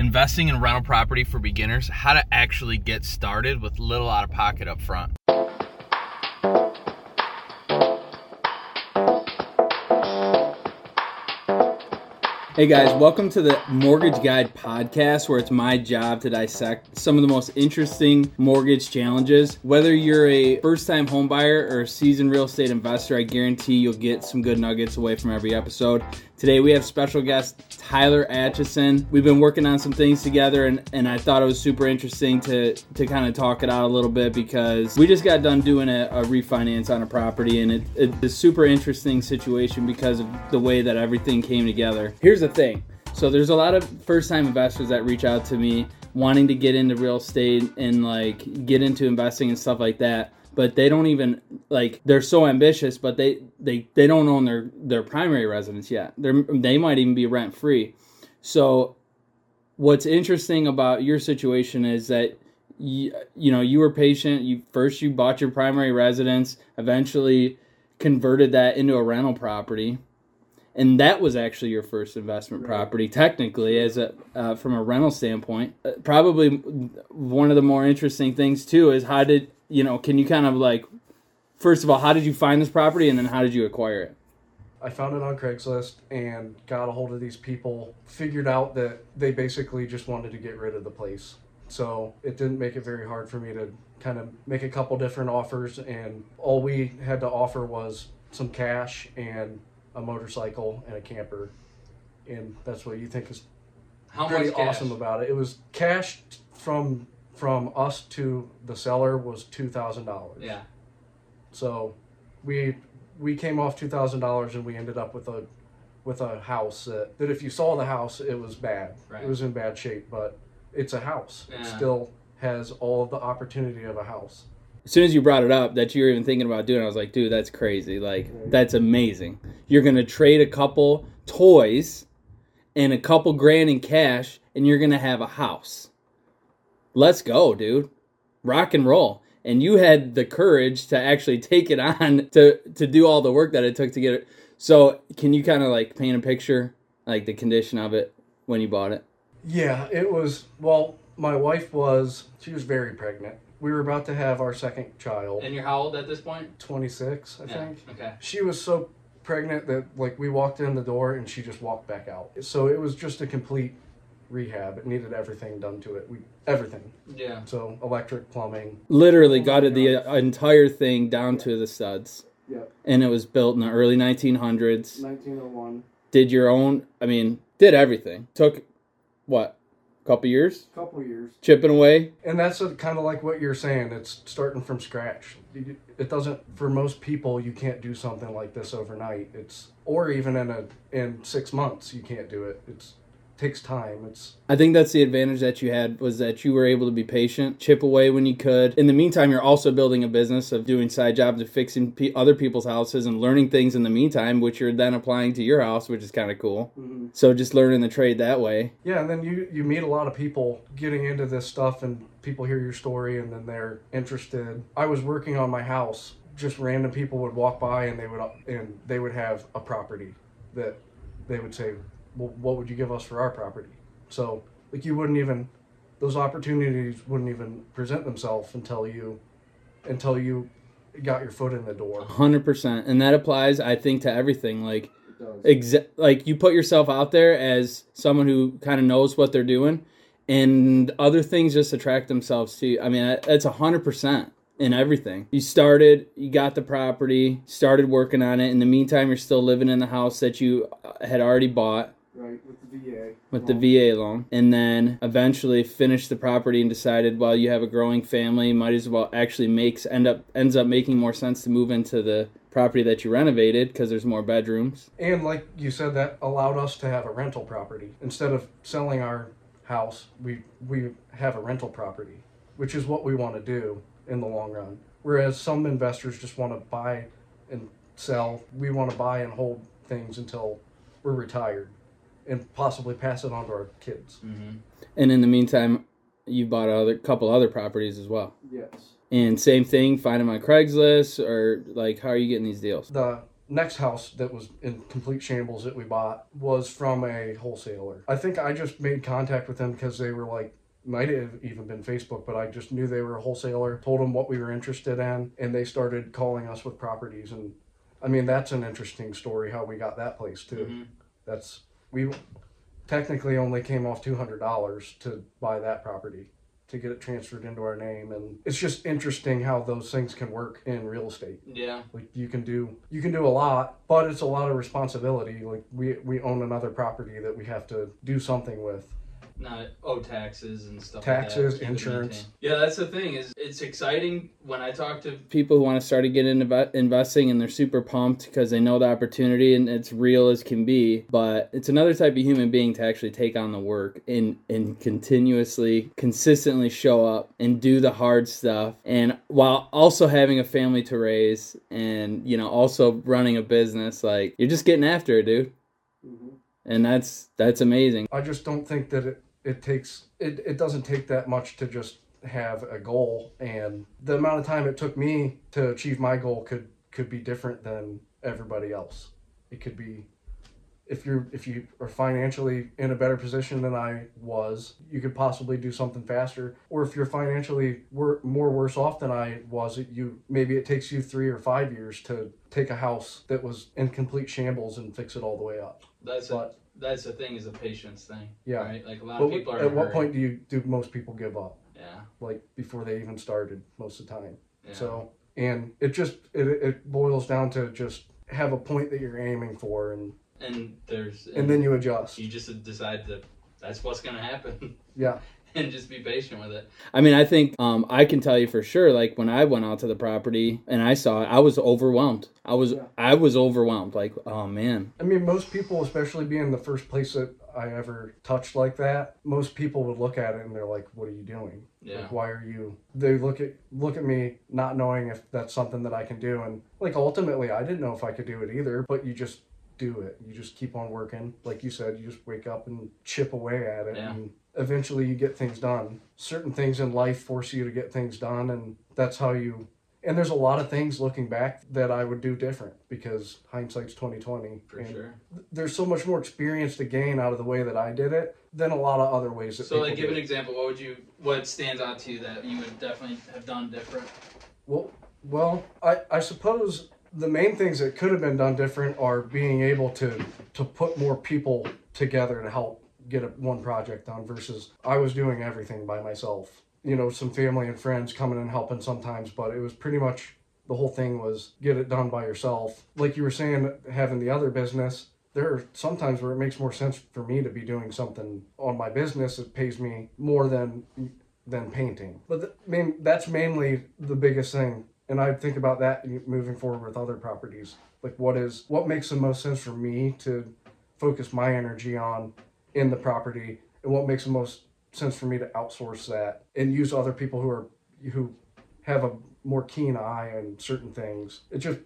investing in rental property for beginners, how to actually get started with little out of pocket up front. Hey guys, welcome to the Mortgage Guide podcast, where it's my job to dissect some of the most interesting mortgage challenges. Whether you're a first time homebuyer or a seasoned real estate investor, I guarantee you'll get some good nuggets away from every episode. Today we have special guest Tyler Atchison. We've been working on some things together and, and I thought it was super interesting to, to kind of talk it out a little bit because we just got done doing a, a refinance on a property and it, it's a super interesting situation because of the way that everything came together. Here's the thing. So there's a lot of first time investors that reach out to me wanting to get into real estate and like get into investing and stuff like that but they don't even like they're so ambitious but they they they don't own their their primary residence yet. They're they might even be rent free so what's interesting about your situation is that you, you know you were patient. You first you bought your primary residence eventually converted that into a rental property and that was actually your first investment property technically as a uh, from a rental standpoint. Uh, probably one of the more interesting things too is how did you know, can you kind of like, first of all, how did you find this property, and then how did you acquire it? I found it on Craigslist and got a hold of these people. Figured out that they basically just wanted to get rid of the place. So it didn't make it very hard for me to kind of make a couple different offers, and all we had to offer was some cash and a motorcycle and a camper. And that's what you think is How pretty awesome about it. It was cash from from us to the seller was two thousand dollars. Yeah. So we we came off two thousand dollars and we ended up with a with a house that, that if you saw the house it was bad. Right. It was in bad shape, but it's a house. It Yeah. still has all of the opportunity of a house. As soon as you brought it up that you were even thinking about doing, I was like, dude, that's crazy. Like, that's amazing. You're gonna trade a couple toys and a couple grand in cash, and you're gonna have a house. Let's go, dude. Rock and roll. And you had the courage to actually take it on to to do all the work that it took to get it. So, can you kind of like paint a picture, like the condition of it when you bought it? Yeah, it was well, my wife was she was very pregnant. We were about to have our second child. And you're how old at this point? Twenty six, I think. Okay. she was so pregnant that like we walked in the door and she just walked back out. So it was just a complete rehab. It needed everything done to it. We everything. Yeah. So electric, plumbing. Literally gutted the uh, entire thing down to the studs. Yep. and it was built in the early 1900s. 1901. Did your own, I mean, did everything. Took what, a couple years Couple years. chipping away. And that's kind of like what you're saying. It's starting from scratch. It doesn't for most people. You can't do something like this overnight. It's or even in a in six months you can't do it. It's takes time. It's I think that's the advantage that you had was that you were able to be patient, chip away when you could. In the meantime, you're also building a business of doing side jobs of fixing pe- other people's houses and learning things in the meantime, which you're then applying to your house, which is kind of cool. Mm-hmm. So just learning the trade that way. Yeah, and then you you meet a lot of people getting into this stuff, and people hear your story, and then they're interested. I was working on my house. Just random people would walk by, and they would and they would have a property that they would say, "Well, what would you give us for our property?" So like you wouldn't even those opportunities wouldn't even present themselves until you until you got your foot in the door. Hundred percent, and that applies, I think, to everything. Like, exa- like you put yourself out there as someone who kind of knows what they're doing, and other things just attract themselves to you. I mean, that- that's hundred percent in everything. You started, you got the property, started working on it. In the meantime, you're still living in the house that you uh, had already bought Right with the VA. with the VA loan, and then eventually finished the property and decided, well, you have a growing family, might as well actually makes end up ends up making more sense to move into the property that you renovated because there's more bedrooms. And like you said, that allowed us to have a rental property instead of selling our house. We we have a rental property, which is what we want to do in the long run. Whereas some investors just want to buy and sell. We want to buy and hold things until we're retired, and possibly pass it on to our kids. And in the meantime, you bought a couple other properties as well. Yes. And same thing, find them on Craigslist or like how are you getting these deals? The next house that was in complete shambles that we bought was from a wholesaler. I think I just made contact with them because they were like might have even been Facebook, but I just knew they were a wholesaler, told them what we were interested in, and they started calling us with properties. And I mean, that's an interesting story how we got that place too. Mhm. That's, we technically only came off $200 to buy that property to get it transferred into our name and it's just interesting how those things can work in real estate. Yeah. like you can do you can do a lot but it's a lot of responsibility. Like we we own another property that we have to do something with not owe taxes and stuff Taxes, like that. insurance. Yeah, that's the thing. Is it's exciting when I talk to people who want to start to get into investing and they're super pumped because they know the opportunity and it's real as can be. But it's another type of human being to actually take on the work and and continuously, consistently show up and do the hard stuff, and while also having a family to raise and you know also running a business. Like you're just getting after it, dude. Mm-hmm. And that's that's amazing. i just don't think that it it takes it, it doesn't take that much to just have a goal and the amount of time it took me to achieve my goal could could be different than everybody else it could be if you're if you are financially in a better position than I was, you could possibly do something faster. Or if you're financially wor- more worse off than I was, it, you maybe it takes you three or five years to take a house that was in complete shambles and fix it all the way up. That's But that's the thing is a patience thing. yeah, Right? Like a lot but of people are. at what point do you do most people give up? Yeah. Like before they even started, most of the time. yeah. So and it just it, it boils down to just have a point that you're aiming for and and there's and then you adjust. you just decide that that's what's gonna happen. Yeah. and just be patient with it. I mean, I think um, I can tell you for sure. Like when I went out to the property and I saw it, I was overwhelmed. I was Yeah. I was overwhelmed. Like, oh man, I mean, most people, especially being the first place that I ever touched like that, most people would look at it and they're like, "What are you doing? yeah, Like, why are you?" They look at look at me, not knowing if that's something that I can do, and like ultimately, I didn't know if I could do it either. But you just do it. You just keep on working. Like you said, you just wake up and chip away at it, Yeah. and eventually you get things done. Certain things in life force you to get things done, and that's how you. And there's a lot of things looking back that I would do different because hindsight's twenty twenty. for sure. there's so much more experience to gain out of the way that I did it than a lot of other ways that So, like, give an it. example. What would you? What stands out to you that you would definitely have done different? Well, well, I, I suppose the main things that could have been done different are being able to to put more people together to help get a, one project done versus I was doing everything by myself. You know, some family and friends coming and helping sometimes, but it was pretty much the whole thing was get it done by yourself. Like you were saying, having the other business, there are sometimes where it makes more sense for me to be doing something on my business. It pays me more than than painting. But the, mean, that's mainly the biggest thing. And I think about that moving forward with other properties. Like what is what makes the most sense for me to focus my energy on in the property, and what makes the most sense for me to outsource that and use other people who are who have a more keen eye on certain things. It just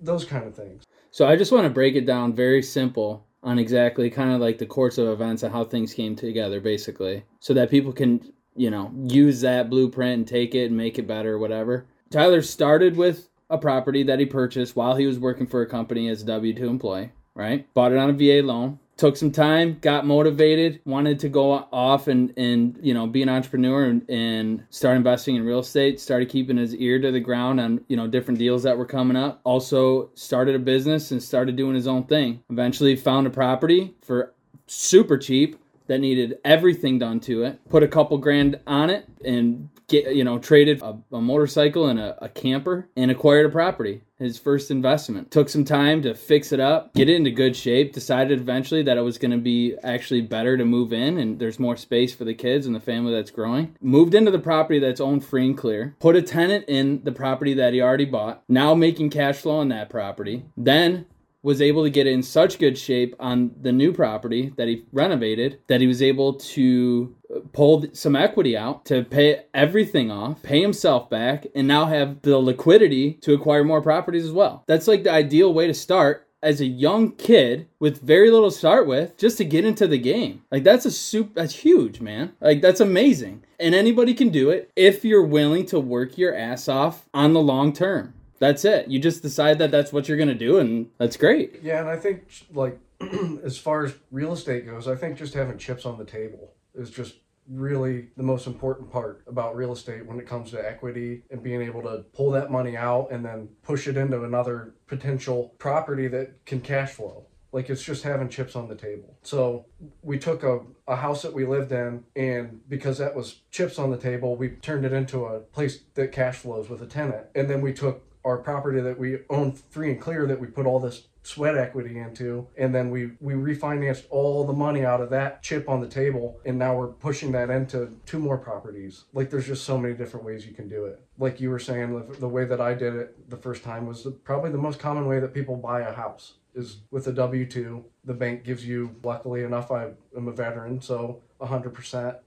those kind of things. So I just want to break it down very simple on exactly kind of like the course of events and how things came together, basically, so that people can you know use that blueprint and take it and make it better whatever. Tyler started with a property that he purchased while he was working for a company as a W two employee. Right, bought it on a VA loan. Took some time, got motivated, wanted to go off and, and you know be an entrepreneur and, and start investing in real estate. Started keeping his ear to the ground on you know different deals that were coming up. Also started a business and started doing his own thing. Eventually found a property for super cheap that needed everything done to it. Put a couple grand on it and get you know traded a, a motorcycle and a, a camper and acquired a property. His first investment. Took some time to fix it up, get it into good shape. Decided eventually that it was going to be actually better to move in and there's more space for the kids and the family that's growing. Moved into the property that's owned free and clear. Put a tenant in the property that he already bought. Now making cash flow on that property. Then was able to get in such good shape on the new property that he renovated that he was able to uh, pull some equity out to pay everything off, pay himself back, and now have the liquidity to acquire more properties as well. That's like the ideal way to start as a young kid with very little to start with just to get into the game. Like that's a soup that's huge, man. Like that's amazing. And anybody can do it if you're willing to work your ass off on the long term That's it. You just decide that that's what you're going to do, and that's great. Yeah, and I think like as far as real estate goes, I think just having chips on the table is just really the most important part about real estate when it comes to equity and being able to pull that money out and then push it into another potential property that can cash flow. Like it's just having chips on the table. So we took a, a house that we lived in, and because that was chips on the table, we turned it into a place that cash flows with a tenant. And then we took our property that we own free and clear that we put all this sweat equity into and then we we refinanced all the money out of that chip on the table and now we're pushing that into two more properties. Like there's just so many different ways you can do it. Like you were saying the, the way that i did it the first time was the, probably the most common way that people buy a house is with a w2 the bank gives you luckily enough i am a veteran so 100%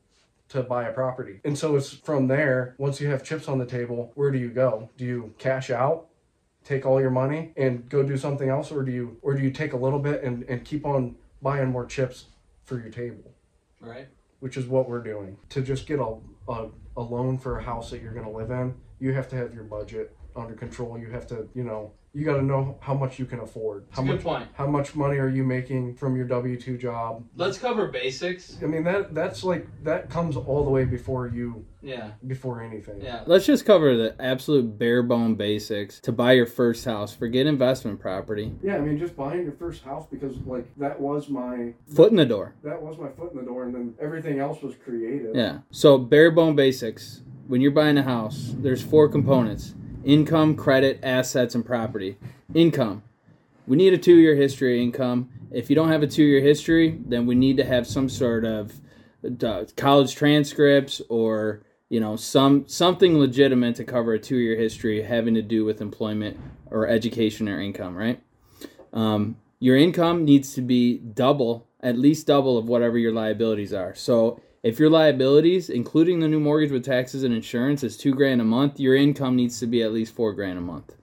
to buy a property. And so it's from there, once you have chips on the table, where do you go? Do you cash out, take all your money and go do something else or do you or do you take a little bit and, and keep on buying more chips for your table? Right. Which is what we're doing. To just get a, a, a loan for a house that you're gonna live in, you have to have your budget under control. You have to, you know, you got to know how much you can afford. That's how a good much point. how much money are you making from your W two job? Let's cover basics. I mean that that's like that comes all the way before you Yeah. before anything. Yeah. Let's just cover the absolute bare bone basics to buy your first house. Forget investment property. Yeah, I mean just buying your first house because like that was my Foot in the door. that was my foot in the door and then everything else was creative. Yeah. So bare bone basics. When you're buying a house, there's four components: income, credit, assets, and property. Income. We need a two-year history of income. If you don't have a two-year history, then we need to have some sort of uh, college transcripts or you know some something legitimate to cover a two-year history having to do with employment or education or income. Right. Um, your income needs to be double, at least double of whatever your liabilities are. So if your liabilities, including the new mortgage with taxes and insurance, is two grand a month, your income needs to be at least four grand a month.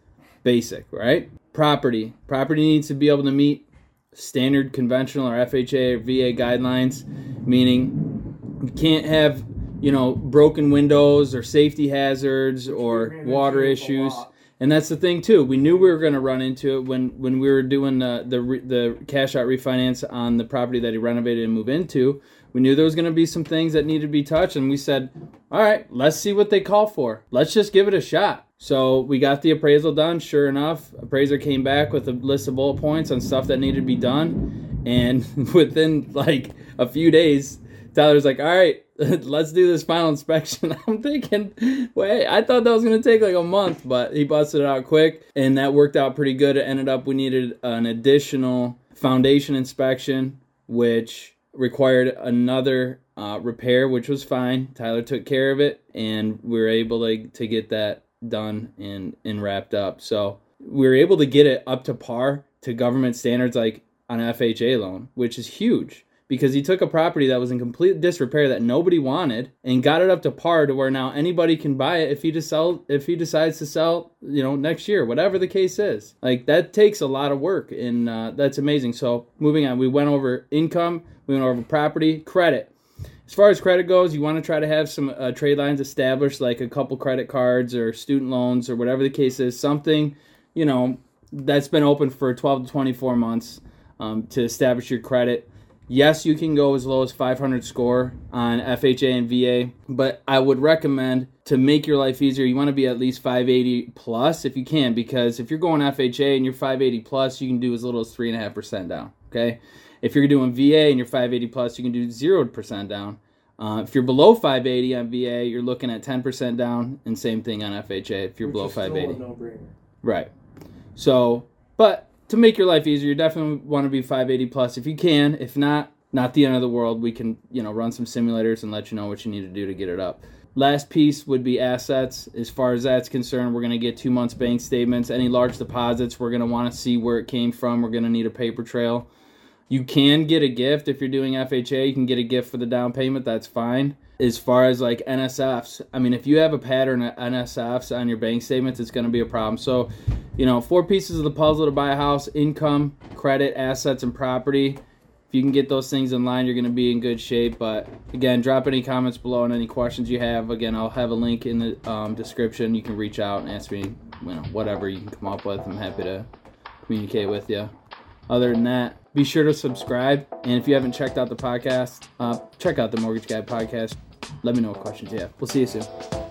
Basic, right? Property. Property needs to be able to meet standard conventional or FHA or VA guidelines, meaning you can't have, you know, broken windows or safety hazards or water issues. lot. And that's the thing too. We knew we were going to run into it when when we were doing the the the cash out refinance on the property that he renovated and moved into. We knew there was going to be some things that needed to be touched, and we said, "All right, let's see what they call for. Let's just give it a shot." So we got the appraisal done. Sure enough, appraiser came back with a list of bullet points on stuff that needed to be done, and within like a few days, Tyler's like, "All right, let's do this final inspection." I'm thinking, wait, I thought that was gonna take like a month, but he busted it out quick, and that worked out pretty good. It ended up we needed an additional foundation inspection, which required another uh, repair, which was fine. Tyler took care of it, and we were able to to get that done and and wrapped up. So we were able to get it up to par to government standards, like an FHA loan, which is huge because he took a property that was in complete disrepair that nobody wanted and got it up to par to where now anybody can buy it if he just sell if he decides to sell you know next year whatever the case is like that takes a lot of work and uh, that's amazing so moving on we went over income we went over property credit as far as credit goes, you want to try to have some uh, trade lines established, like a couple credit cards or student loans or whatever the case is. Something, you know, that's been open for 12 to 24 months um, to establish your credit. Yes, you can go as low as 500 score on FHA and VA, but I would recommend to make your life easier, you want to be at least 580 plus if you can, because if you're going FHA and you're 580 plus, you can do as little as 3.5% down. Okay. If you're doing VA and you're 580 plus, you can do 0% down. Uh, if you're below 580 on VA, you're looking at 10% down, and same thing on FHA if you're Which below is still a 580. no-brainer. Right. So, but to make your life easier, you definitely want to be 580 plus if you can. If not, not the end of the world. We can, you know, run some simulators and let you know what you need to do to get it up. Last piece would be assets. As far as that's concerned, we're going to get two months bank statements. Any large deposits, we're going to want to see where it came from. We're going to need a paper trail. You can get a gift if you're doing FHA. You can get a gift for the down payment. That's fine as far as like NSFs, I mean, if you have a pattern of NSFs on your bank statements, it's going to be a problem. So, you know, four pieces of the puzzle to buy a house income, credit, assets, and property. If you can get those things in line, you're going to be in good shape. But again, drop any comments below and any questions you have. Again, I'll have a link in the um, description. You can reach out and ask me, you know, whatever you can come up with. I'm happy to communicate with you. Other than that, be sure to subscribe. And if you haven't checked out the podcast, uh, check out the Mortgage Guy podcast. Let me know what questions you have. We'll see you soon.